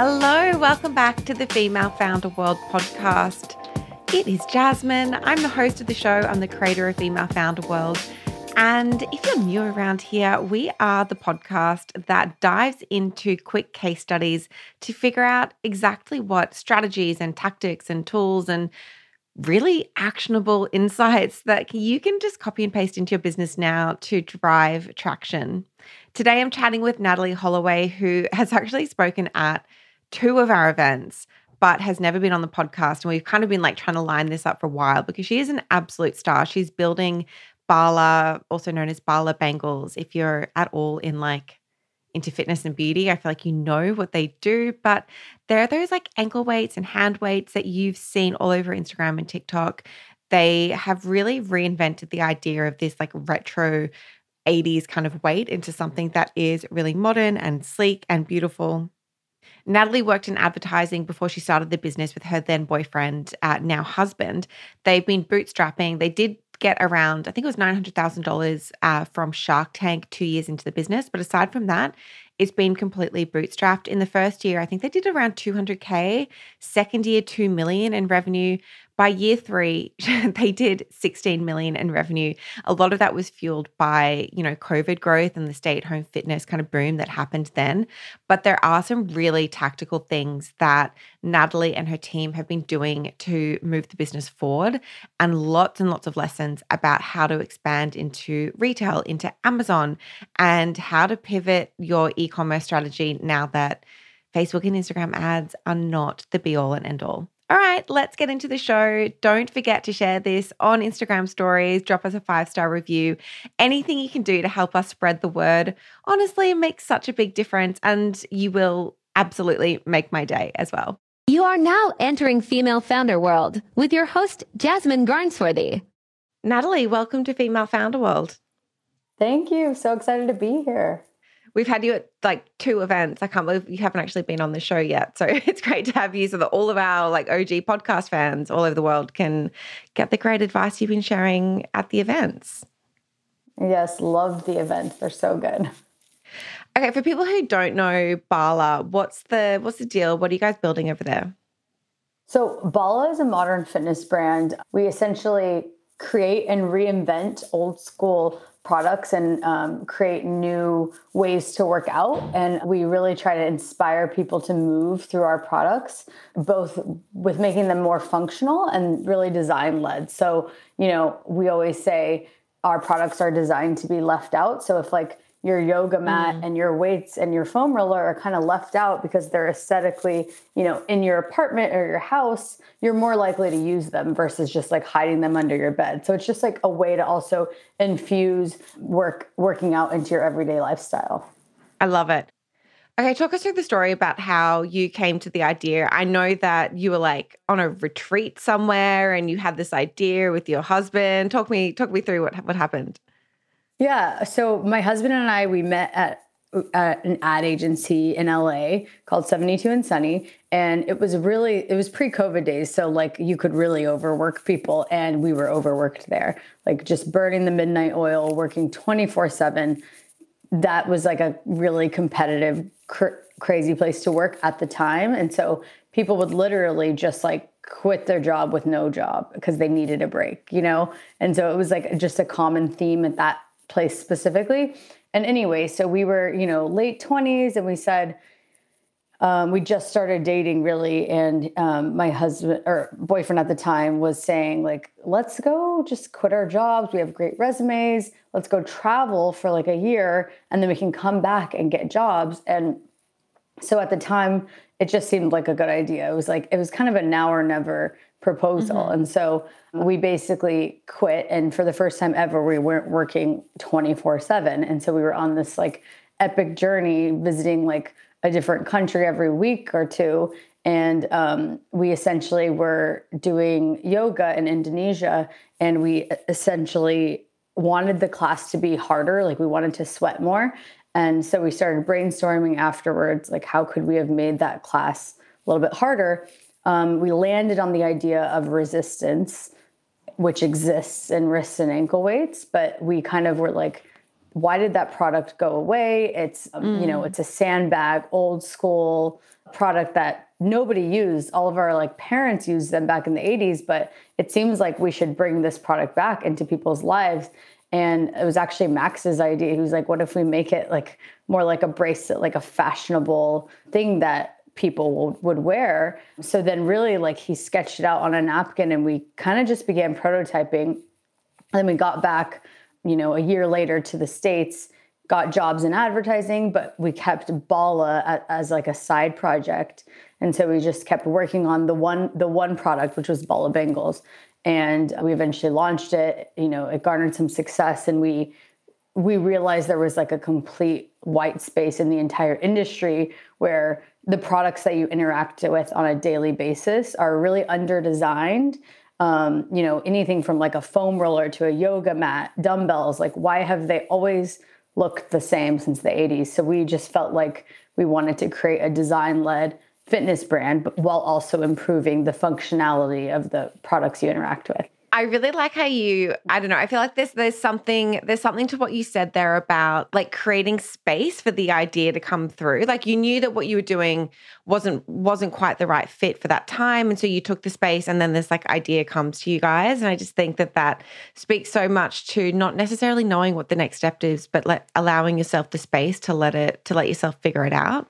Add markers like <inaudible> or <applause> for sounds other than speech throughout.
Hello, welcome back to the Female Founder World podcast. It is Jasmine. I'm the host of the show. I'm the creator of Female Founder World. And if you're new around here, we are the podcast that dives into quick case studies to figure out exactly what strategies and tactics and tools and really actionable insights that you can just copy and paste into your business now to drive traction. Today, I'm chatting with Natalie Holloway, who has actually spoken at two of our events, but has never been on the podcast. And we've kind of been like trying to line this up for a while because she is an absolute star. She's building Bala, also known as Bala Bangles. If you're at all in like into fitness and beauty, I feel like you know what they do, but there are those like ankle weights and hand weights that you've seen all over Instagram and TikTok. They have really reinvented the idea of this like retro 80s kind of weight into something that is really modern and sleek and beautiful. Natalie worked in advertising before she started the business with her then boyfriend, uh, now husband. They've been bootstrapping. They did get around, I think it was $900,000 uh, from Shark Tank two years into the business. But aside from that, it's been completely bootstrapped. In the first year, I think they did around 200K. Second year, 2 million in revenue by year three, <laughs> they did 16 million in revenue. A lot of that was fueled by, you know, COVID growth and the stay-at-home fitness kind of boom that happened then. But there are some really tactical things that Natalie and her team have been doing to move the business forward, and lots and lots of lessons about how to expand into retail, into Amazon, and how to pivot your e-commerce strategy now that Facebook and Instagram ads are not the be all and end all. All right, let's get into the show. Don't forget to share this on Instagram stories, drop us a five star review. Anything you can do to help us spread the word, honestly, makes such a big difference, and you will absolutely make my day as well. You are now entering Female Founder World with your host, Jasmine Garnsworthy. Natalie, welcome to Female Founder World. Thank you. So excited to be here. We've had you at like two events. I can't believe you haven't actually been on the show yet. So <laughs> it's great to have you so that all of our like OG podcast fans all over the world can get the great advice you've been sharing at the events. Yes, love the events. They're so good. Okay, for people who don't know Bala, what's the what's the deal? What are you guys building over there? So Bala is a modern fitness brand. We essentially create and reinvent old school products and um, create new ways to work out. And we really try to inspire people to move through our products, both with making them more functional and really design led. So, you know, we always say our products are designed to be left out. So if like your yoga mat mm. and your weights and your foam roller are kind of left out because they're aesthetically, you know, in your apartment or your house, you're more likely to use them versus just like hiding them under your bed. So it's just like a way to also infuse work working out into your everyday lifestyle. I love it. Okay, talk us through the story about how you came to the idea. I know that you were like on a retreat somewhere and you had this idea with your husband. Talk me talk me through what what happened. Yeah. So my husband and I, we met at, at an ad agency in LA called 72 and Sunny. And it was really, it was pre COVID days. So like you could really overwork people and we were overworked there, like just burning the midnight oil, working 24 seven. That was like a really competitive, cr- crazy place to work at the time. And so people would literally just like quit their job with no job because they needed a break, you know? And so it was like just a common theme at that place specifically. And anyway, so we were, you know, late 20s and we said, um, we just started dating really. And um, my husband or boyfriend at the time was saying, like, let's go just quit our jobs. We have great resumes. Let's go travel for like a year and then we can come back and get jobs. And so at the time, it just seemed like a good idea. It was like, it was kind of a now or never proposal. Mm-hmm. And so we basically quit. And for the first time ever, we weren't working 24 7. And so we were on this like epic journey visiting like a different country every week or two. And um, we essentially were doing yoga in Indonesia. And we essentially wanted the class to be harder. Like we wanted to sweat more. And so we started brainstorming afterwards, like how could we have made that class a little bit harder? Um, we landed on the idea of resistance, which exists in wrists and ankle weights, but we kind of were like, why did that product go away? It's um, you know, it's a sandbag, old school product that nobody used. All of our like parents used them back in the 80s, but it seems like we should bring this product back into people's lives. And it was actually Max's idea. He was like, what if we make it like more like a bracelet, like a fashionable thing that people would, wear. So then really like he sketched it out on a napkin and we kind of just began prototyping. And then we got back, you know, a year later to the States, got jobs in advertising, but we kept Bala as like a side project. And so we just kept working on the one the one product, which was Bala Bangles. And we eventually launched it. You know, it garnered some success and we we realized there was like a complete white space in the entire industry where the products that you interact with on a daily basis are really under designed um, you know anything from like a foam roller to a yoga mat dumbbells like why have they always looked the same since the 80s so we just felt like we wanted to create a design led fitness brand while also improving the functionality of the products you interact with I really like how you I don't know, I feel like there's there's something there's something to what you said there about like creating space for the idea to come through. Like you knew that what you were doing wasn't wasn't quite the right fit for that time and so you took the space and then this like idea comes to you guys and I just think that that speaks so much to not necessarily knowing what the next step is but let allowing yourself the space to let it to let yourself figure it out.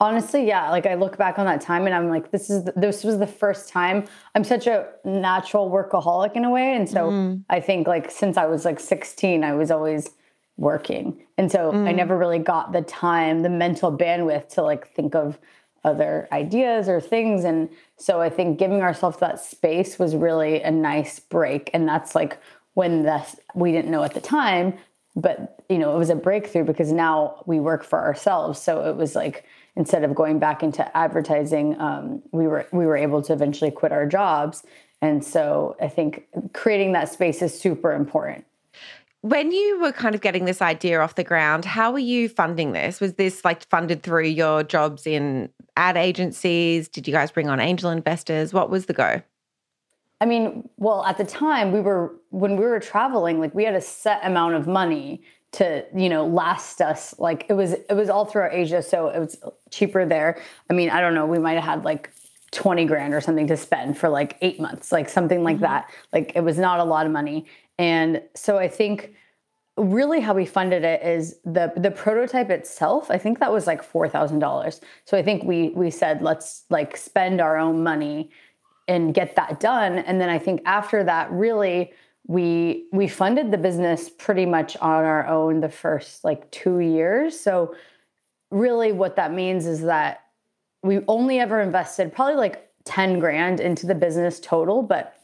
Honestly, yeah. Like I look back on that time and I'm like, this is this was the first time I'm such a natural workaholic in a way, and so mm. I think like since I was like 16, I was always working, and so mm. I never really got the time, the mental bandwidth to like think of other ideas or things, and so I think giving ourselves that space was really a nice break, and that's like when the we didn't know at the time, but you know it was a breakthrough because now we work for ourselves, so it was like instead of going back into advertising, um, we were we were able to eventually quit our jobs. And so I think creating that space is super important. When you were kind of getting this idea off the ground, how were you funding this? Was this like funded through your jobs in ad agencies? Did you guys bring on angel investors? What was the go? I mean, well, at the time we were when we were traveling, like we had a set amount of money to you know last us like it was it was all throughout asia so it was cheaper there. I mean i don't know we might have had like 20 grand or something to spend for like eight months like something like mm-hmm. that. Like it was not a lot of money. And so i think really how we funded it is the the prototype itself i think that was like $4000 so i think we we said let's like spend our own money and get that done. And then i think after that really we we funded the business pretty much on our own the first like 2 years. So really what that means is that we only ever invested probably like 10 grand into the business total, but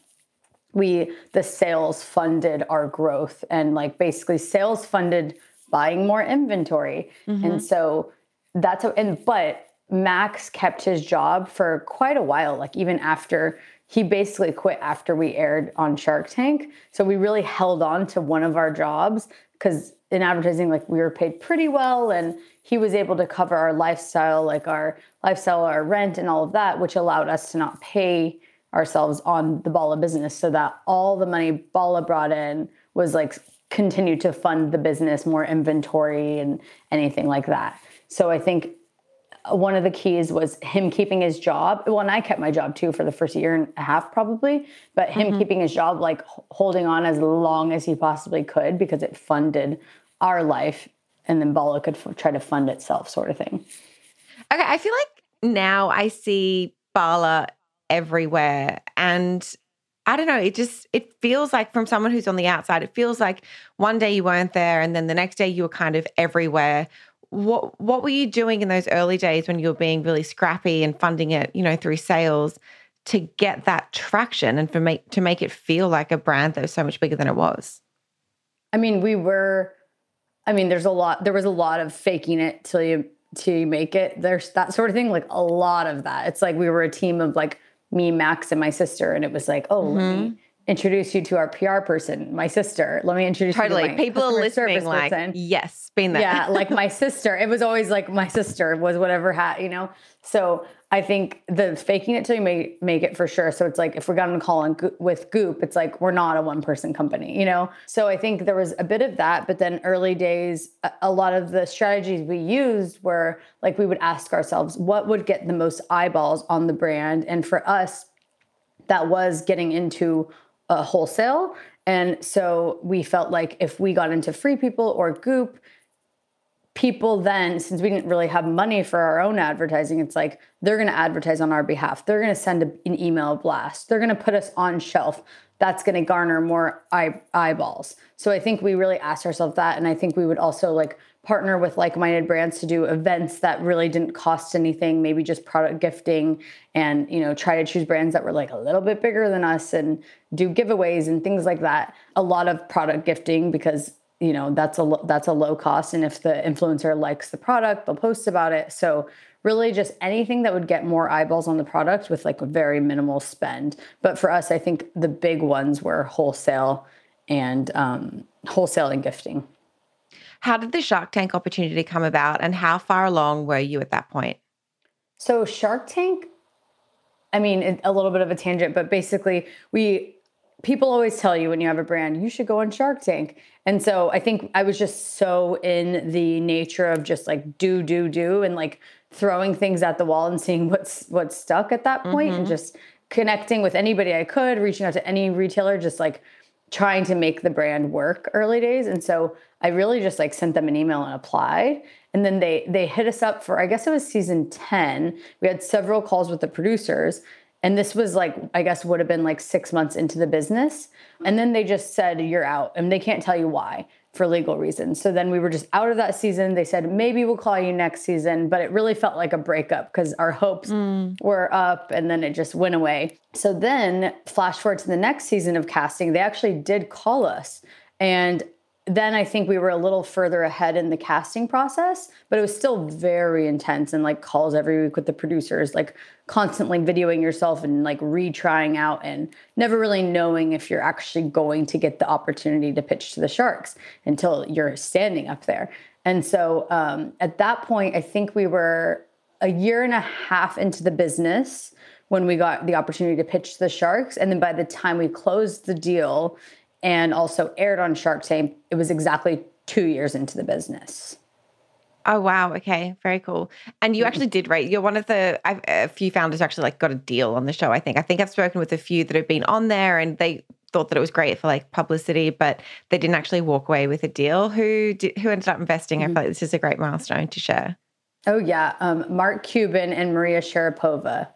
we the sales funded our growth and like basically sales funded buying more inventory. Mm-hmm. And so that's and but Max kept his job for quite a while, like even after he basically quit after we aired on Shark Tank. So we really held on to one of our jobs because in advertising, like we were paid pretty well and he was able to cover our lifestyle, like our lifestyle, our rent, and all of that, which allowed us to not pay ourselves on the Bala business so that all the money Bala brought in was like continued to fund the business, more inventory and anything like that. So I think one of the keys was him keeping his job. Well, and I kept my job too for the first year and a half, probably, but him mm-hmm. keeping his job, like holding on as long as he possibly could because it funded our life. And then Bala could f- try to fund itself, sort of thing. Okay. I feel like now I see Bala everywhere. And I don't know, it just it feels like from someone who's on the outside, it feels like one day you weren't there and then the next day you were kind of everywhere what what were you doing in those early days when you were being really scrappy and funding it, you know, through sales to get that traction and for make to make it feel like a brand that was so much bigger than it was? I mean, we were I mean, there's a lot there was a lot of faking it till you till you make it. There's that sort of thing, like a lot of that. It's like we were a team of like me, Max, and my sister, and it was like, oh, mm-hmm. let me mm-hmm. Introduce you to our PR person, my sister. Let me introduce totally. you to my People are listening like, person. yes, been there. Yeah, like my <laughs> sister. It was always like my sister was whatever hat, you know? So I think the faking it till you make, make it for sure. So it's like if we got on a call on, with Goop, it's like we're not a one person company, you know? So I think there was a bit of that. But then early days, a, a lot of the strategies we used were like we would ask ourselves, what would get the most eyeballs on the brand? And for us, that was getting into a wholesale. And so we felt like if we got into Free People or Goop, people then, since we didn't really have money for our own advertising, it's like they're going to advertise on our behalf. They're going to send a, an email blast. They're going to put us on shelf. That's going to garner more eye, eyeballs. So I think we really asked ourselves that. And I think we would also like partner with like-minded brands to do events that really didn't cost anything, maybe just product gifting and, you know, try to choose brands that were like a little bit bigger than us and do giveaways and things like that. A lot of product gifting because you know that's a that's a low cost and if the influencer likes the product they'll post about it. So really just anything that would get more eyeballs on the product with like a very minimal spend. But for us i think the big ones were wholesale and um, wholesale and gifting how did the shark tank opportunity come about and how far along were you at that point so shark tank i mean a little bit of a tangent but basically we people always tell you when you have a brand, you should go on Shark Tank. And so I think I was just so in the nature of just like do, do, do, and like throwing things at the wall and seeing what's what's stuck at that point, mm-hmm. and just connecting with anybody I could, reaching out to any retailer, just like trying to make the brand work early days. And so I really just like sent them an email and applied. And then they they hit us up for I guess it was season 10. We had several calls with the producers and this was like, I guess would have been like six months into the business. And then they just said, you're out. And they can't tell you why for legal reasons. So then we were just out of that season. They said, maybe we'll call you next season. But it really felt like a breakup because our hopes mm. were up and then it just went away. So then, flash forward to the next season of casting, they actually did call us. And then I think we were a little further ahead in the casting process, but it was still very intense and like calls every week with the producers, like constantly videoing yourself and like retrying out and never really knowing if you're actually going to get the opportunity to pitch to the Sharks until you're standing up there. And so um, at that point, I think we were a year and a half into the business when we got the opportunity to pitch to the Sharks. And then by the time we closed the deal, and also aired on Shark Tank. It was exactly two years into the business. Oh wow! Okay, very cool. And you actually did rate. You're one of the I've, a few founders actually like got a deal on the show. I think. I think I've spoken with a few that have been on there, and they thought that it was great for like publicity, but they didn't actually walk away with a deal. Who did, who ended up investing? Mm-hmm. I feel like this is a great milestone to share. Oh yeah, um, Mark Cuban and Maria Sharapova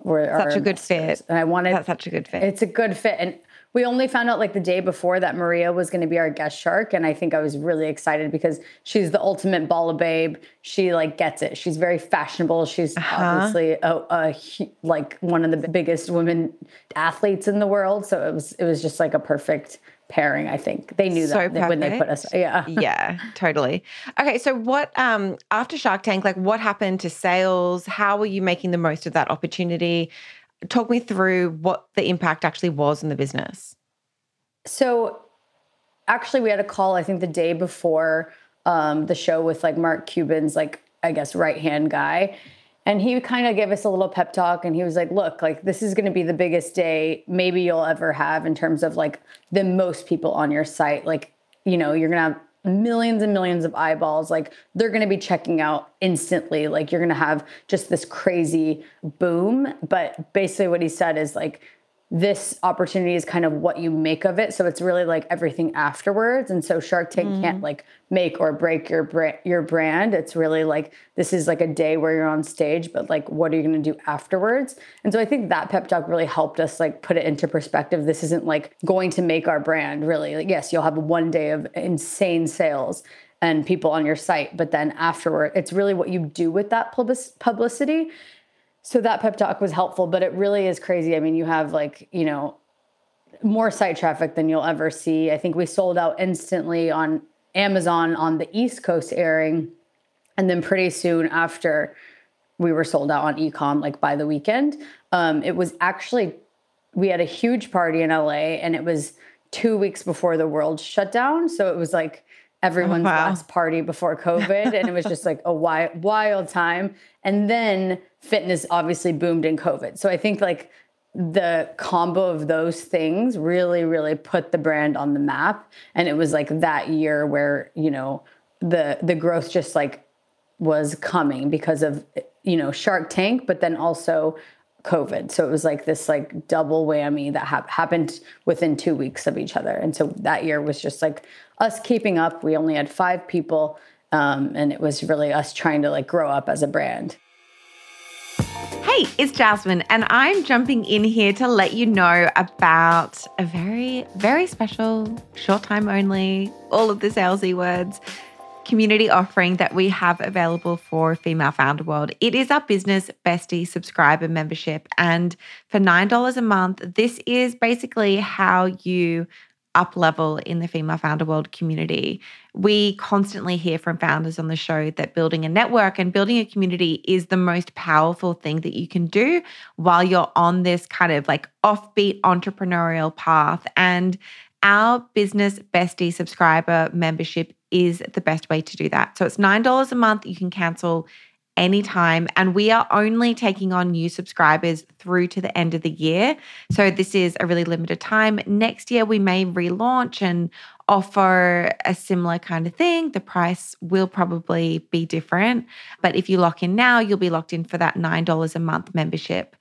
were such a good fit. And I wanted that's such a good fit. It's a good fit, and we only found out like the day before that Maria was going to be our guest shark. And I think I was really excited because she's the ultimate Bala babe. She like gets it. She's very fashionable. She's uh-huh. obviously a, a, like one of the biggest women athletes in the world. So it was, it was just like a perfect pairing i think they knew so that when they put us yeah <laughs> yeah totally okay so what um after shark tank like what happened to sales how were you making the most of that opportunity talk me through what the impact actually was in the business. So, actually, we had a call, I think, the day before um, the show with like Mark Cuban's, like, I guess, right hand guy. And he kind of gave us a little pep talk and he was like, look, like, this is going to be the biggest day maybe you'll ever have in terms of like the most people on your site. Like, you know, you're going to have millions and millions of eyeballs like they're going to be checking out instantly. Like you're going to have just this crazy boom. But basically what he said is like this opportunity is kind of what you make of it. So it's really like everything afterwards. And so Shark Tank mm. can't like make or break your brand, your brand. It's really like this is like a day where you're on stage, but like what are you going to do afterwards? And so I think that pep talk really helped us like put it into perspective. This isn't like going to make our brand really. Like yes, you'll have one day of insane sales and people on your site, but then afterward, it's really what you do with that publicity so that pep talk was helpful, but it really is crazy. I mean, you have like, you know, more site traffic than you'll ever see. I think we sold out instantly on Amazon on the East Coast airing. And then pretty soon after, we were sold out on ecom like by the weekend. Um, it was actually we had a huge party in LA and it was two weeks before the world shut down. So it was like everyone's Oh, wow. last party before COVID. and it was just like a wild, wild time. And then fitness obviously boomed in COVID. So I think like the combo of those things really, really put the brand on the map. And it was like that year where, you know, the the growth just like was coming because of you know Shark Tank, but then also COVID. So it was like this like double whammy that hap- happened within two weeks of each other. And so that year was just like us keeping up. We only had five people, um, and it was really us trying to like grow up as a brand. Hey, it's Jasmine, and I'm jumping in here to let you know about a very, very special, short time only, all of the salesy words, community offering that we have available for Female Founder World. It is our business bestie subscriber membership. And for $9 a month, this is basically how you up level in the female founder world community. We constantly hear from founders on the show that building a network and building a community is the most powerful thing that you can do while you're on this kind of like offbeat entrepreneurial path. And our business bestie subscriber membership is the best way to do that. So it's $9 a month. You can cancel anytime. And we are only taking on new subscribers through to the end of the year. So this is a really limited time. Next year, we may relaunch and offer a similar kind of thing. The price will probably be different. But if you lock in now, you'll be locked in for that $9 a month membership.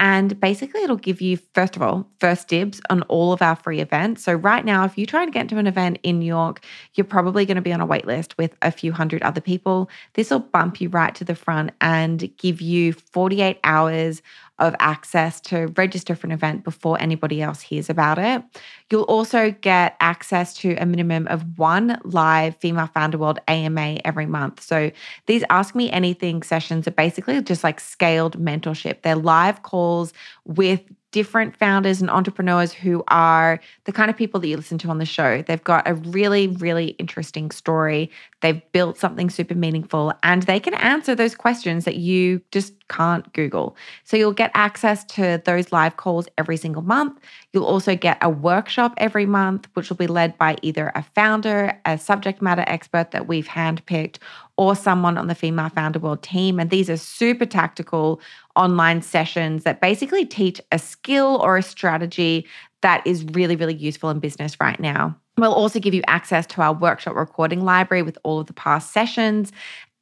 And basically, it'll give you, first of all, first dibs on all of our free events. So, right now, if you try and get to an event in New York, you're probably going to be on a wait list with a few hundred other people. This will bump you right to the front and give you 48 hours of access to register for an event before anybody else hears about it. You'll also get access to a minimum of one live Female Founder World AMA every month. So these Ask Me Anything sessions are basically just like scaled mentorship. They're live calls with different founders and entrepreneurs who are the kind of people that you listen to on the show. They've got a really, really interesting story. They've built something super meaningful and they can answer those questions that you just can't Google. So you'll get access to those live calls every single month. You'll also get a workshop every month, which will be led by either a founder, a subject matter expert that we've handpicked, or someone on the Female Founder World team. And these are super tactical online sessions that basically teach a skill or a strategy that is really, really useful in business right now. We'll also give you access to our workshop recording library with all of the past sessions.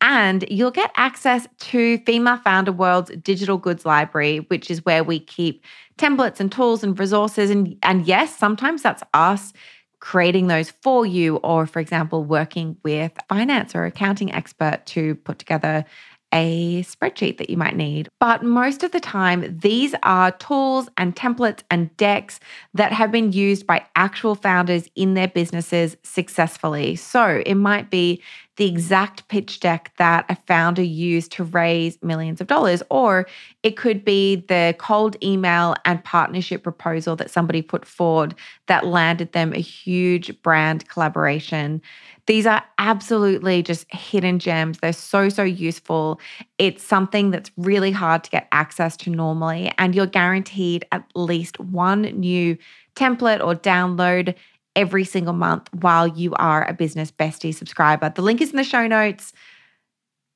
And you'll get access to Female Founder World's digital goods library, which is where we keep templates and tools and resources. And, and yes, sometimes that's us creating those for you, or for example, working with finance or accounting expert to put together a spreadsheet that you might need. But most of the time, these are tools and templates and decks that have been used by actual founders in their businesses successfully. So it might be the exact pitch deck that a founder used to raise millions of dollars, or it could be the cold email and partnership proposal that somebody put forward that landed them a huge brand collaboration. These are absolutely just hidden gems. They're so, so useful. It's something that's really hard to get access to normally, and you're guaranteed at least one new template or download every single month while you are a Business Bestie subscriber. The link is in the show notes.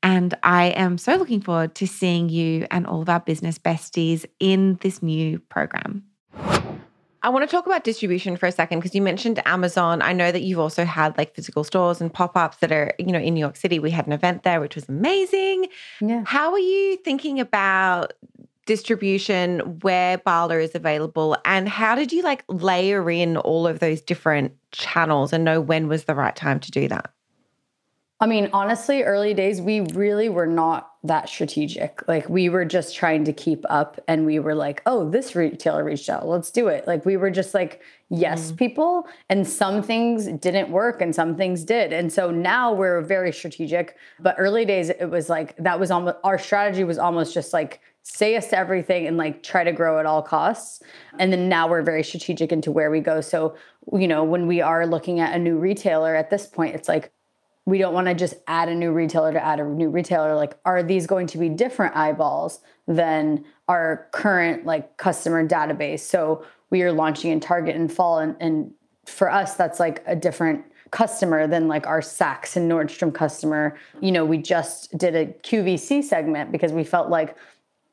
And I am so looking forward to seeing you and all of our business besties in this new program. I want to talk about distribution for a second because you mentioned Amazon. I know that you've also had like physical stores and pop-ups that are, you know, in New York City. We had an event there which was amazing. Yeah. How are you thinking about distribution where Bala is available and how did you like layer in all of those different channels and know when was the right time to do that? I mean, honestly, early days, we really were not that strategic. Like, we were just trying to keep up, and we were like, oh, this retailer reached out. Let's do it. Like, we were just like, yes, mm. people. And some things didn't work, and some things did. And so now we're very strategic. But early days, it was like, that was almost our strategy was almost just like, say yes to everything and like try to grow at all costs. And then now we're very strategic into where we go. So, you know, when we are looking at a new retailer at this point, it's like, we don't want to just add a new retailer to add a new retailer like are these going to be different eyeballs than our current like customer database so we are launching in target in fall and, and for us that's like a different customer than like our Saks and Nordstrom customer. You know, we just did a QVC segment because we felt like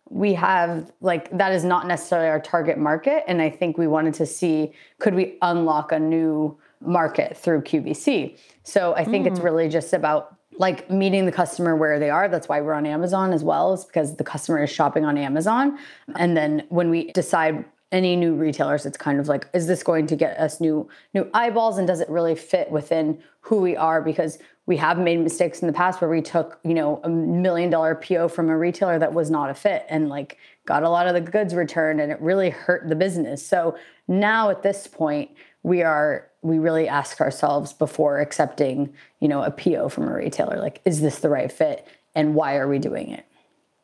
we have like that is not necessarily our target market and I think we wanted to see could we unlock a new market through QVC. So I think mm. it's really just about like meeting the customer where they are. That's why we're on Amazon as well, is because the customer is shopping on Amazon. And then when we decide any new retailers it's kind of like is this going to get us new new eyeballs? And does it really fit within who we are? Because we have made mistakes in the past where we took you know a million dollar po from a retailer that was not a fit and like got a lot of the goods returned and it really hurt the business. So now at this point we are we really ask ourselves before accepting you know a po from a retailer like is this the right fit and why are we doing it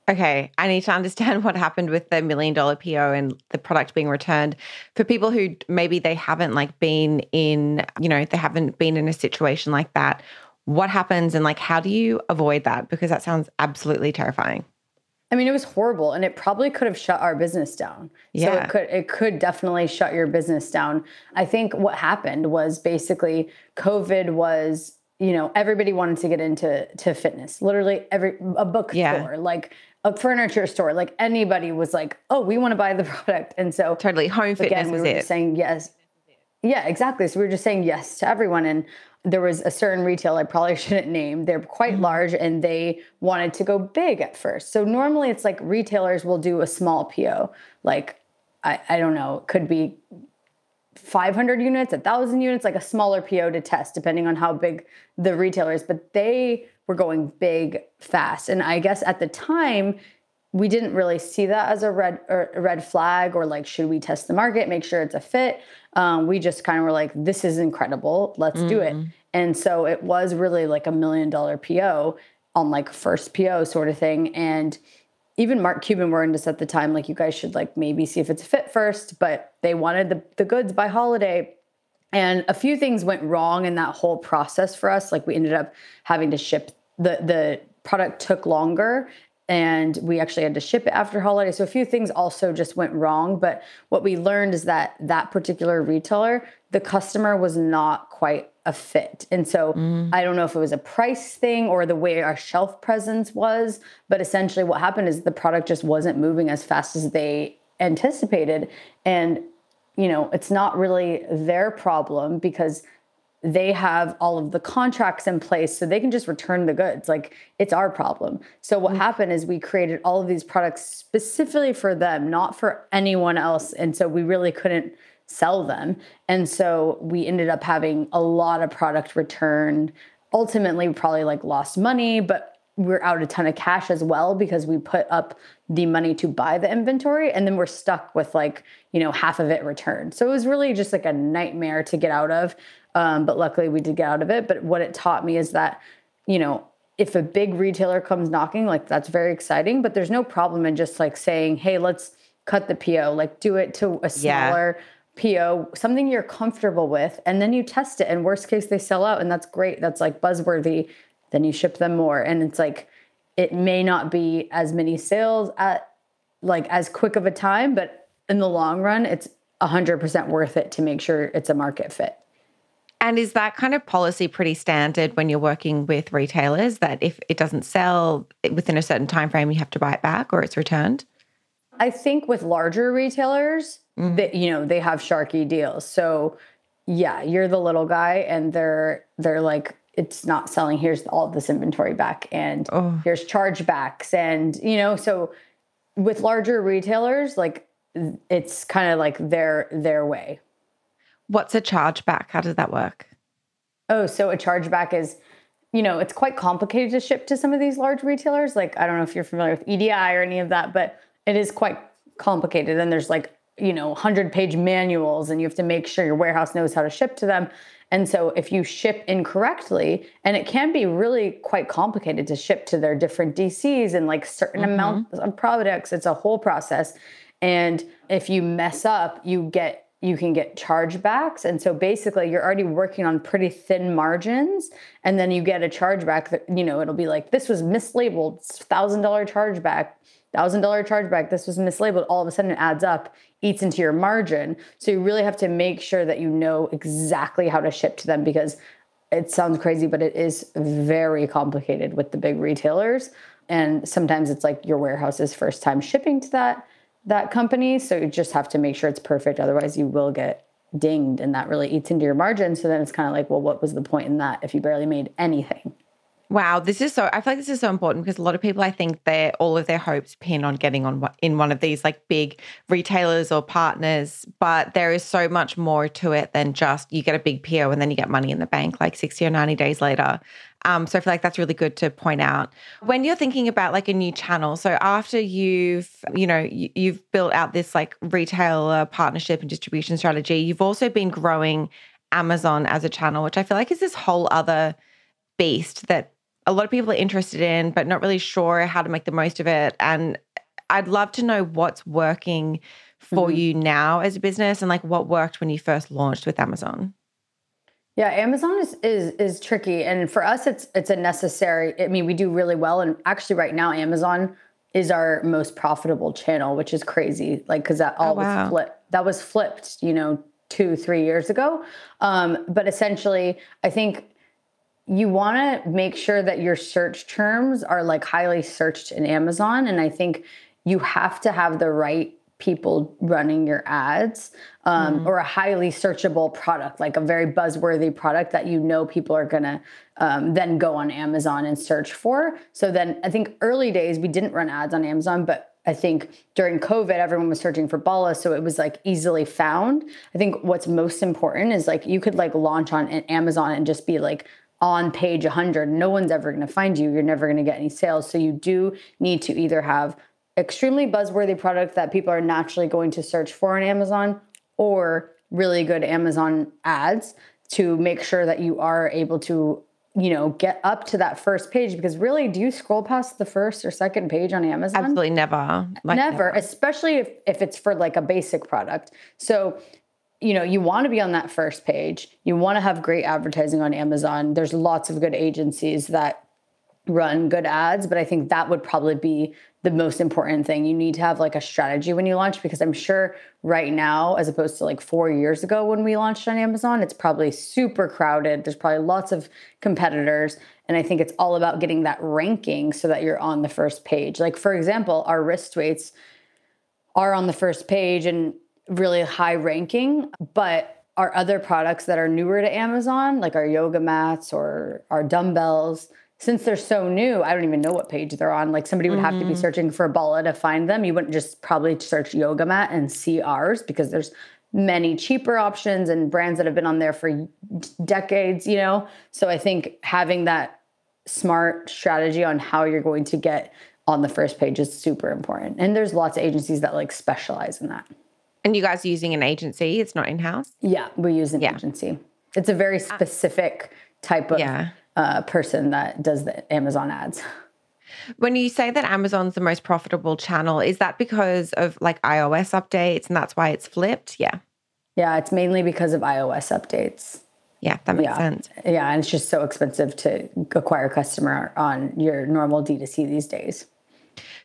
Okay, I need to understand <laughs> what happened with the million dollar PO and the product being returned. For people who maybe they haven't like been in, you know, they haven't been in a situation like that, what happens and like how do you avoid that because that sounds absolutely terrifying. I mean, it was horrible and it probably could have shut our business down. Yeah. So it could it could definitely shut your business down. I think what happened was basically COVID was you know everybody wanted to get into to fitness literally every a bookstore yeah. like a furniture store, like anybody was like, "Oh, we want to buy the <laughs> product," and so totally home fitness again, we were it. saying yes. Yeah, exactly. So we were just saying yes to everyone, and there was a certain retail I probably <laughs> shouldn't name. They're quite mm-hmm. large, and they wanted to go big at first. So normally it's like retailers will do a small PO, like I, I don't know, it could be 500 units, a thousand units, like a smaller PO to test, depending on how big the retailer is. But they were going big fast. And I guess at the time, we didn't really see that as a red or a red flag or like should we test the market make sure it's a fit um, we just kind of were like this is incredible let's mm. do it mm. and so it was really like a million dollar po on like first po sort of thing and even mark cuban warned us at the time like you guys should like maybe see if it's a fit first but they wanted the, the goods by holiday and a few things went wrong in that whole process for us. Like we ended up having to ship the the product took longer and we actually had to ship it after holiday. So a few things also just went wrong. But what we learned is that that particular retailer, the customer was not quite a fit. And so mm. I don't know if it was a price thing or the way our shelf presence was, but essentially what happened is the product just wasn't moving as fast as they anticipated. And you know, it's not really their problem because they have all of the contracts in place so they can just return the goods. Like it's our problem. So what mm-hmm. happened is we created all of these products specifically for them not for anyone else and so we really couldn't sell them. And so we ended up having a lot of product returned ultimately we probably like lost money but we're out a ton of cash as well because we put up the money to buy the inventory and then we're stuck with like you know half of it returned so it was really just like a nightmare to get out of um, but luckily we did get out of it but what it taught me is that you know if a big retailer comes knocking like that's very exciting but there's no problem in just like saying hey let's cut the po like do it to a smaller yeah. PO, something you're comfortable with, and then you test it. And worst case, they sell out, and that's great. That's like buzzworthy then you ship them more. And it's like it may not be as many sales at like as quick of a time but in the long run it's 100% worth it to make sure it's a market fit. And is that kind of policy pretty standard when you're working with retailers that if it doesn't sell within a certain time frame you have to buy it back or it's returned? I think with larger retailers mm. that you know they have sharky deals. So yeah you're the little guy and they're they're like it's not selling here's all this inventory back and oh. here's chargebacks. And you know so with larger retailers like it's kind of like their their way. What's a chargeback? How does that work? Oh so a chargeback is you know it's quite complicated to ship to some of these large retailers. Like i don't know if you're familiar with edi or any of that but it is quite complicated. And there's like you know 100 page manuals and you have to make sure your warehouse knows how to ship to them and so if you ship incorrectly, and it can be really quite complicated to ship to their different DCs and like certain mm-hmm. amounts of products, it's a whole process. And if you mess up, you get you can get chargebacks. And so basically, you're already working on pretty thin margins. And then you get a chargeback that, you know, it'll be like, this was mislabeled, $1,000 chargeback, $1,000 chargeback, this was mislabeled. All of a sudden, it adds up, eats into your margin. So you really have to make sure that you know exactly how to ship to them because it sounds crazy, but it is very complicated with the big retailers. And sometimes it's like your warehouse's first time shipping to that that company. So you just have to make sure it's perfect. Otherwise, you will get dinged and that really eats into your margin. So then it's kind of like, well, what was the point in that if you barely made anything? Wow, this is so. I feel like this is so important because a lot of people, I think, they all of their hopes pin on getting on in one of these like big retailers or partners. But there is so much more to it than just you get a big PO and then you get money in the bank like sixty or ninety days later. Um, so I feel like that's really good to point out when you're thinking about like a new channel. So after you've, you know, you, you've built out this like retailer partnership and distribution strategy, you've also been growing Amazon as a channel, which I feel like is this whole other beast that a lot of people are interested in, but not really sure how to make the most of it. And I'd love to know what's working for mm-hmm. you now as a business and like what worked when you first launched with Amazon. Yeah, Amazon is is is tricky, and for us, it's it's a necessary. I mean, we do really well, and actually, right now, Amazon is our most profitable channel, which is crazy. Like, because that all oh, wow. was flipped. That was flipped, you know, two three years ago. Um, but essentially, I think you want to make sure that your search terms are like highly searched in Amazon, and I think you have to have the right people running your ads um, mm. or a highly searchable product like a very buzzworthy product that you know people are going to um, then go on amazon and search for so then i think early days we didn't run ads on amazon but I think during COVID, everyone was searching for Bala, so it was like easily found. I think what's most important is like you could like launch on Amazon and just be like on page 100. No one's ever going to find you. You're never going to get any sales. So you do need to either have extremely buzzworthy product that people are naturally going to search for on Amazon or really good Amazon ads to make sure that you are able to you know get up to that first page because really do you scroll past the first or second page on amazon absolutely never like never, never especially if, if it's for like a basic product so you know you want to be on that first page you want to have great advertising on amazon there's lots of good agencies that run good ads but i think that would probably be the most important thing. You need to have like a strategy when you launch because I'm sure right now, as opposed to like four years ago when we launched on Amazon, it's probably super crowded. There's probably lots of competitors. And I think it's all about getting that ranking so that you're on the first page. Like, for example, our wrist weights are on the first page and really high ranking, but our other products that are newer to Amazon, like our yoga mats or our dumbbells, since they're so new, I don't even know what page they're on. Like somebody would mm-hmm. have to be mm-hmm. searching for Bala to find them. You wouldn't just probably search yoga mat and see ours because there's many cheaper options and brands that have been on there for decades, you know? So I think having that smart strategy on how you're going to get on the first page is super important. And there's lots of agencies that like specialize in that. And you guys are using an agency, it's not in-house? Yeah, we use an yeah. agency. It's a very uh, specific type of yeah uh, person that does the Amazon ads. When you say that Amazon's the most profitable channel, is that because of like iOS updates and that's why it's flipped? Yeah. Yeah, it's mainly because of iOS updates. Yeah, that makes yeah. sense. Yeah, and it's just so expensive to acquire a customer on your normal D2C these days.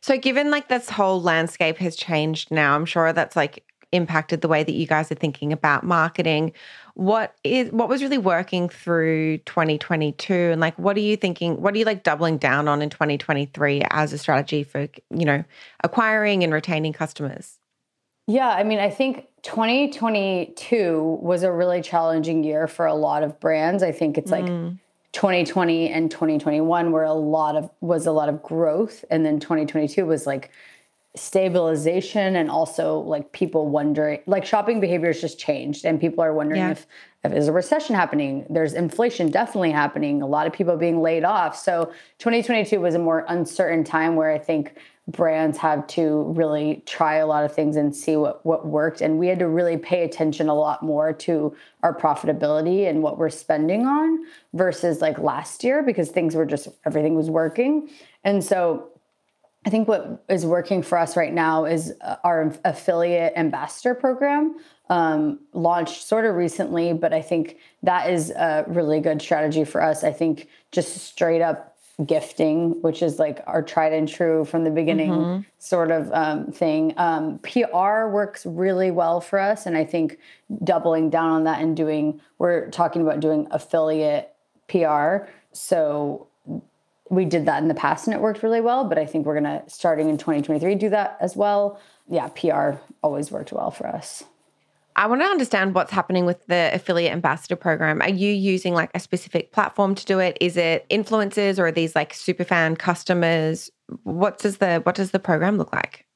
So given like this whole landscape has changed now, I'm sure that's like impacted the way that you guys are thinking about marketing. What is what was really working through 2022 and like what are you thinking what are you like doubling down on in 2023 as a strategy for you know acquiring and retaining customers? Yeah i mean i think 2022 was a really challenging year for a lot of brands. I think it's like mm. 2020 and 2021 were a lot of was a lot of growth. And then 2022 was like stabilization and also like people wondering like shopping behavior has just changed and people are wondering yeah. if if there's a recession happening? There's inflation definitely happening a lot of people being laid off. So 2022 was a more uncertain time where i think brands had to really try a lot of things and see what what worked. And we had to really pay attention a lot more to our profitability and what we're spending on versus like last year because things were just everything was working. And so I think what is working for us right now is uh, our affiliate ambassador program, um, launched sort of recently, but I think that is a really good strategy for us. I think just straight up gifting, which is like our tried and true from the beginning mm-hmm. sort of um, thing. Um, PR works really well for us. And I think doubling down on that and doing, we're talking about doing affiliate PR. So we did that in the past and it worked really well, but I think we're going to, starting in 2023, do that as well. Yeah, PR always worked well for us. I want to understand what's happening with the affiliate ambassador program. Are you using like a specific platform to do it? Is it influencers or are these like super fan customers? What does the what does the program look like?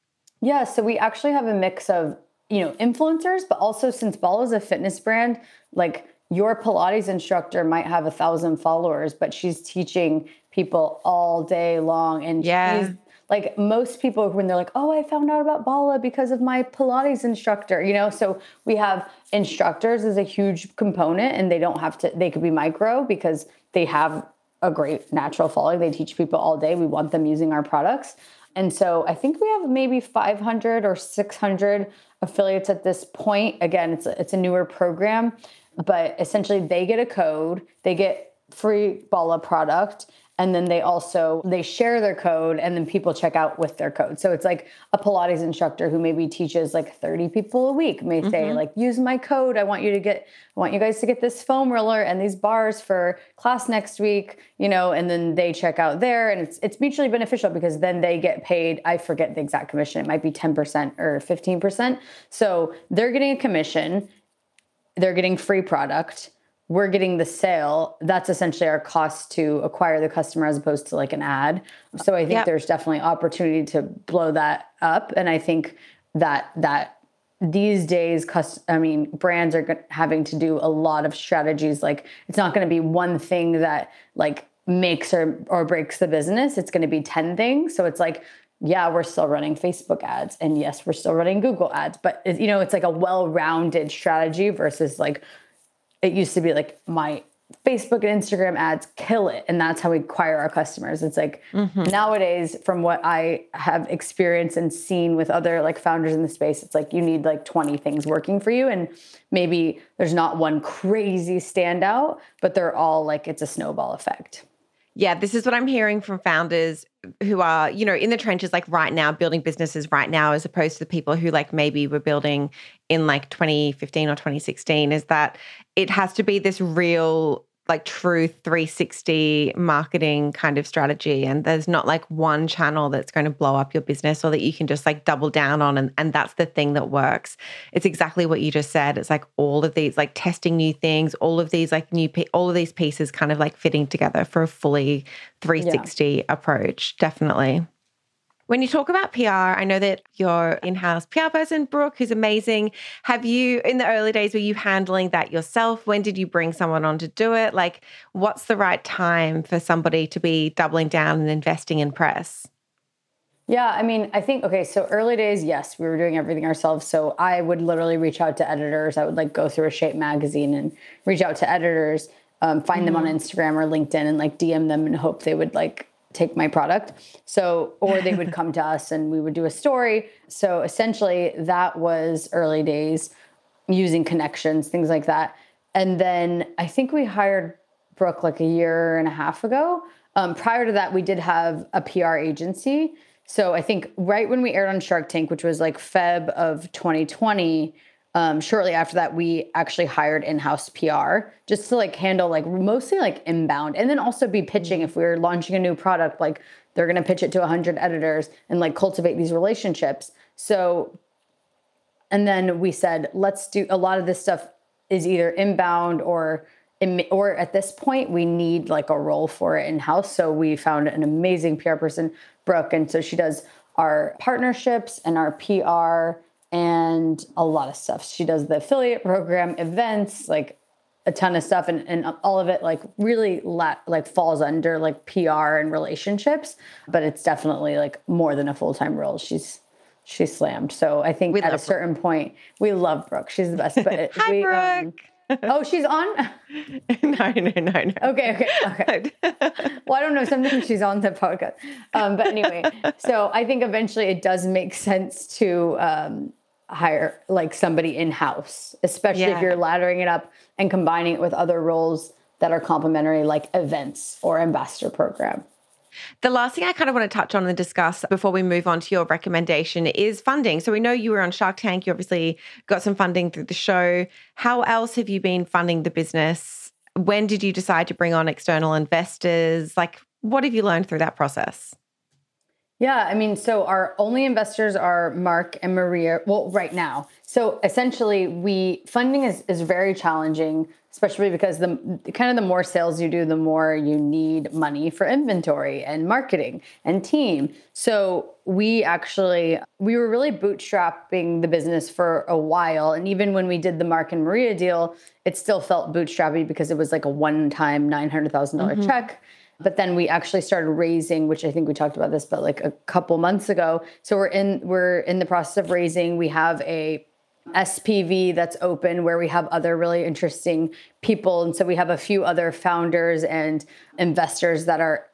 Yeah, so we actually have a mix of, you know, influencers, but also since Bala is a fitness brand, like your Pilates instructor might have a thousand followers, but she's teaching people all day long. And yeah. she's like most people when they're like, oh, I found out about Bala because of my Pilates instructor, you know? So we have instructors is a huge component and they don't have to, they could be micro because they have a great natural following. They teach people all day. We want them using our products. And so I think we have maybe 500 or 600 affiliates at this point. Again, it's a, it's a newer program but essentially they get a code, they get free Bala product and then they also they share their code and then people check out with their code. So it's like a pilates instructor who maybe teaches like 30 people a week may mm-hmm. say like use my code. I want you to get i want you guys to get this foam roller and these bars for class next week you know and then they check out there and it's it's mutually beneficial because then they get paid i forget the exact commission it might be 10% or 15% so they're getting a commission they're getting free product we're getting the sale. That's essentially our cost to acquire the customer as opposed to like an ad. So i think yep. there's definitely opportunity to blow that up. And i think that that these days i mean brands are having to do a lot of strategies. Like it's not going to be one thing that like makes or or breaks the business. It's going to be 10 things. So it's like yeah, we're still running Facebook ads, and yes, we're still running Google ads, but it, you know, it's like a well-rounded strategy versus like it used to be like my Facebook and Instagram ads kill it, and that's how we acquire our customers. It's like mm-hmm. nowadays, from what I have experienced and seen with other like founders in the space, it's like you need like 20 things working for you, and maybe there's not one crazy standout, but they're all like it's a snowball effect. Yeah, this is what I'm hearing from founders who are, you know, in the trenches like right now, building businesses right now, as opposed to the people who like maybe were building in like 2015 or 2016, is that it has to be this real like true 360 marketing kind of strategy and there's not like one channel that's going to blow up your business or that you can just like double down on and, and that's the thing that works. It's exactly what you just said. It's like all of these like testing new things all of these like new all of these pieces kind of like fitting together for a fully 360 yeah. approach definitely when you talk about PR, I know that your in house PR person, Brooke, who's amazing. Have you, in the early days, were you handling that yourself? When did you bring someone on to do it? Like, what's the right time for somebody to be doubling down and investing in press? Yeah, I mean, I think, okay, so early days, yes, we were doing everything ourselves. So I would literally reach out to editors. I would like go through a Shape magazine and reach out to editors, um, find mm-hmm. them on mm-hmm. Instagram or LinkedIn and like DM them and hope they would like take my product. So, or they would come to <laughs> us and we would do a story. So, essentially, that was early days using connections, things like that. And then I think we hired Brooke like a year and a half ago. Um, prior to that, we did have a PR agency. So, I think right when we aired on Shark Tank, which was like Feb of 2020, um, shortly after that we actually hired in-house pr just to like handle like mostly like inbound and then also be pitching. If we were launching a new product like they're going to pitch it to 100 editors and like cultivate these relationships. So and then we said let's do a lot of this stuff is either inbound or or at this point we need like a role for it in house so we found an amazing pr person brooke and so she does our partnerships and our pr and a lot of stuff. She does the affiliate program, events, like a ton of stuff, and, and all of it like really la- like falls under like PR and relationships. But it's definitely like more than a full time role. She's she's slammed. So I think we at a certain Brooke. point, we love Brooke. She's the best. But <laughs> Hi, we, Brooke. Um, oh, she's on? <laughs> no, no, no, no. Okay, okay, okay. <laughs> well, I don't know. Sometimes she's on the podcast. Um, but anyway, so I think eventually it does make sense to um, hire like somebody in house, especially Yeah. if you're laddering it up and combining it with other roles that are complementary, like events or ambassador program. The last thing I kind of want to touch on and discuss before we move on to your recommendation is funding. So we know you were on Shark Tank. You obviously got some funding through the show. How else have you been funding the business? When did you decide to bring on external investors? Like, what have you learned through that process? Yeah, I mean, so our only investors are Mark and Maria. Well, right now. So essentially, we funding is is very challenging, especially because the kind of the more sales you do, the more you need money for inventory and marketing and team. So we actually we were really bootstrapping the business for a while, and even when we did the Mark and Maria deal, it still felt bootstrappy because it was like a one time nine hundred thousand dollars mm-hmm. check. But then we actually started raising, which I think we talked about this, but like a couple months ago. So we're in we're in the process of raising. We have a SPV that's open where we have other really interesting people. And so we have a few other founders and investors that are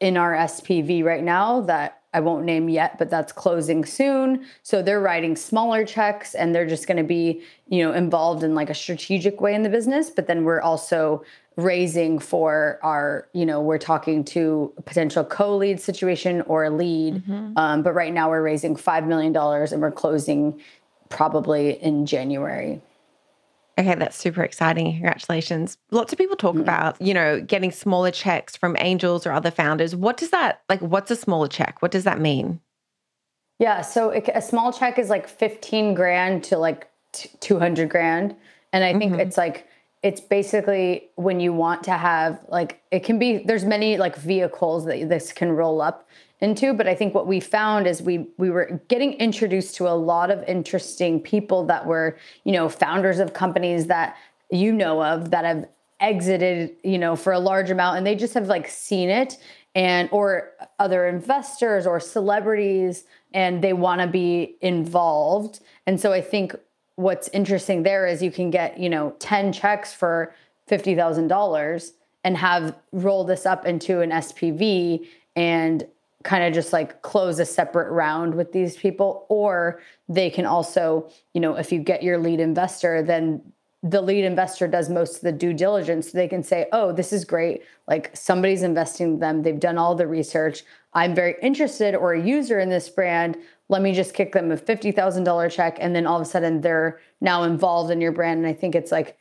in our SPV right now that I won't name yet, but that's closing soon. So they're writing smaller checks and they're just going to be, you know, involved in like a strategic way in the business. But then we're also raising for our, you know, we're talking to a potential co-lead situation or a lead. Um, but right now we're raising $5 million and we're closing probably in January. Okay, that's super exciting. Congratulations. Lots of people talk mm-hmm. about, you know, getting smaller checks from angels or other founders. What does that like what's a smaller check? What does that mean? Yeah, so it, a small check is like 15 grand to like t- 200 grand. And I think mm-hmm. it's like, it's basically when you want to have like, it can be, there's many like vehicles that this can roll up into. But I think what we found is we, we were getting introduced to a lot of interesting people that were, you know, founders of companies that you know of that have exited, you know, for a large amount and they just have like seen it and or other investors or celebrities and they want to be involved. And so I think what's interesting there is you can get, you know, 10 checks for $50,000 and have roll this up into an SPV and kind of just like close a separate round with these people or they can also, you know, if you get your lead investor then the lead investor does most of the due diligence. So they can say, oh, this is great. Like somebody's investing in them. They've done all the research. I'm very interested or a user in this brand. Let me just kick them a $50,000 check. And then all of a sudden they're now involved in your brand. And I think it's like,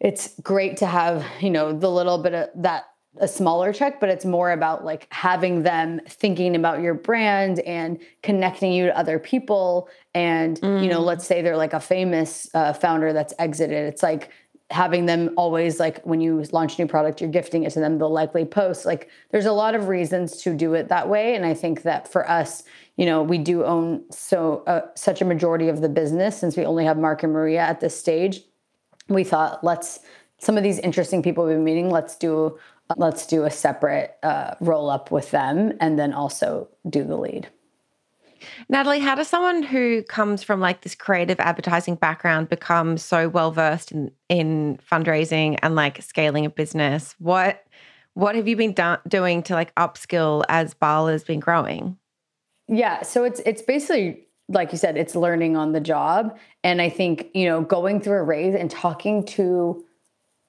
it's great to have, you know, the little bit of that a smaller check, but it's more about like having them thinking about your brand and connecting you to other people. And, you know, let's say they're like a famous uh, founder that's exited. It's like having them always like when you launch a new product, you're gifting it to them, they'll likely post. Like there's a lot of reasons to do it that way. And I think that for us, you know, we do own so uh, such a majority of the business since we only have Mark and Maria at this stage. We thought let's some of these interesting people we've been meeting, let's do let's do a separate uh, roll up with them and then also do the lead. Natalie, how does someone who comes from like this creative advertising background become so well versed in in fundraising and like scaling a business? What what have you been do- doing to like upskill as Bala has been growing? Yeah, so it's it's basically like you said, it's learning on the job, and I think you know going through a raise and talking to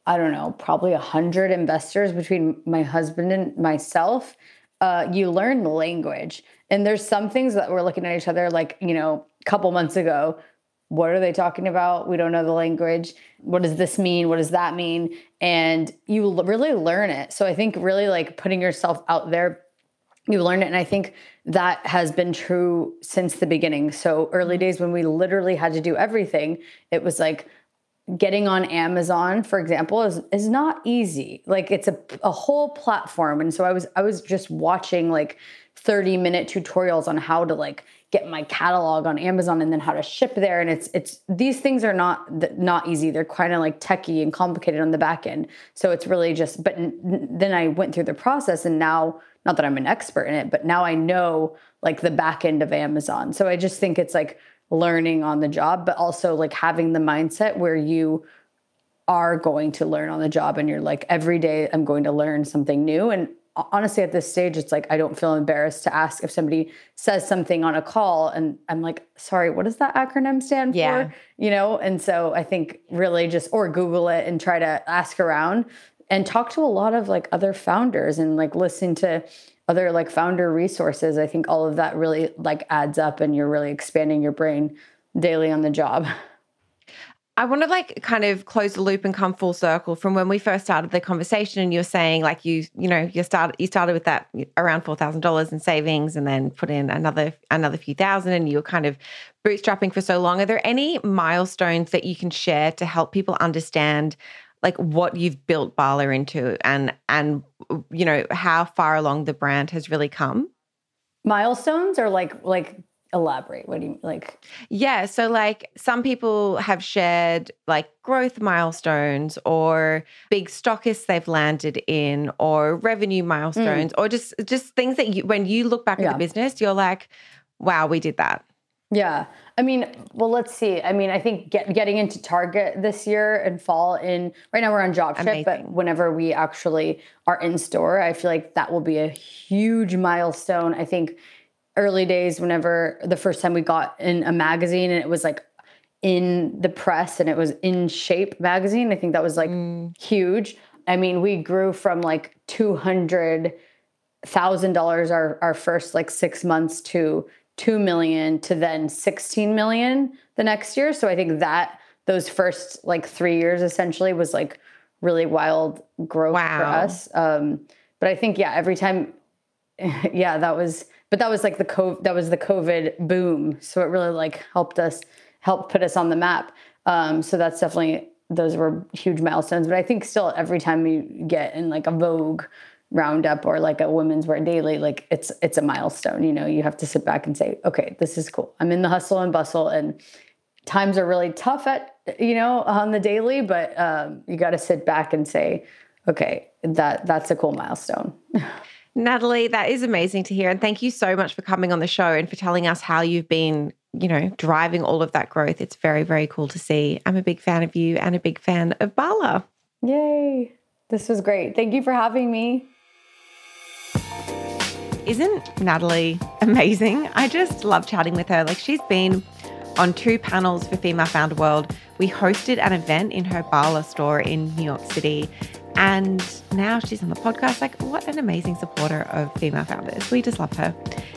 I don't know, probably a hundred investors between my husband and myself. Uh, you learn the language, and there's some things that we're looking at each other like you know, a couple months ago. What are they talking about? We don't know the language. What does this mean? What does that mean? And you l- really learn it. So I think really like putting yourself out there you learn it and i think that has been true since the beginning so early mm-hmm. days when we literally had to do everything it was like getting on amazon for example is is not easy. Like it's a, a whole platform. And so i was i was just watching like 30 minute tutorials on how to like get my catalog on amazon and then how to ship there. And it's it's these things are not not easy. They're kind of like techie and complicated on the back end. So it's really just but then i went through the process and now not that I'm an expert in it, but now I know like the back end of Amazon. So I just think it's like learning on the job, but also like having the mindset where you are going to learn on the job and you're like every day i'm going to learn something new. And honestly at this stage it's like i don't feel embarrassed to ask if somebody says something on a call and i'm like sorry what does that acronym stand Yeah. for you know? And so i think really just or google it and try to ask around and talk to a lot of like other founders and like listen to other like founder resources i think all of that really like adds up and you're really expanding your brain daily on the job I want to like kind of close the loop and come full circle from when we first started the conversation and you're saying like you you know you started you started with that around four thousand dollars in savings and then put in another another few thousand and you were kind of bootstrapping for so long. Are there any milestones that you can share to help people understand like what you've built Bala into and and you know how far along the brand has really come? milestones or like like elaborate what do you like Yeah. So, like, some people have shared like growth milestones or big stockists they've landed in or revenue milestones mm. or just just things that you when you look back at the business, you're like, wow, we did that. Yeah. I mean, well, let's see. I mean, I think get, getting into Target this year and fall in, right now we're on job trip, but whenever we actually are in store, I feel like that will be a huge milestone. I think early days, whenever the first time we got in a magazine and it was like in the press and it was in shape magazine, I think that was like mm. huge. I mean, we grew from like 200 thousand dollars our our first like six months to two million to then 16 million the next year. So i think that those first like three years essentially was like really wild growth for us. Um but i think yeah every time <laughs> yeah that was but that was like the co- that was the covid boom. So it really like helped us helped put us on the map. Um so that's definitely those were huge milestones. But i think still every time you get in like a vogue roundup or like a women's wear daily like it's it's a milestone you know you have to sit back and say okay this is cool i'm in the hustle and bustle and times are really tough at you know on the daily but um, you got to sit back and say okay that that's a cool milestone <laughs> Natalie, that is amazing to hear. And thank you so much for coming on the show and for telling us how you've been, you know, driving all of that growth. It's very, very cool to see. I'm a big fan of you and a big fan of Bala. yay this was great thank you for having me Isn't Natalie amazing? I just love chatting with her. Like she's been on two panels for Female Founder World. We hosted an event in her Bala store in New York City. And now she's on the podcast. Like, what an amazing supporter of female founders. We just love her.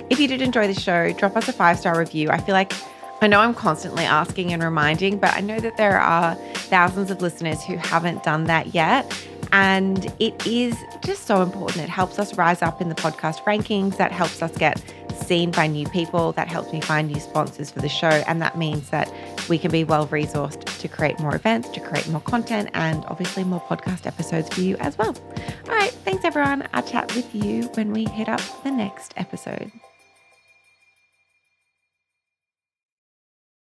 If you did enjoy the show, drop us a five star review. I feel like I know I'm constantly asking and reminding, but I know that there are thousands of listeners who haven't done that yet. And it is just so important. It helps us rise up in the podcast rankings. That helps us get seen by new people. That helps me find new sponsors for the show. And that means that we can be well resourced to create more events, to create more content, and obviously more podcast episodes for you as well. All right. Thanks, everyone. I'll chat with you when we hit up the next episode.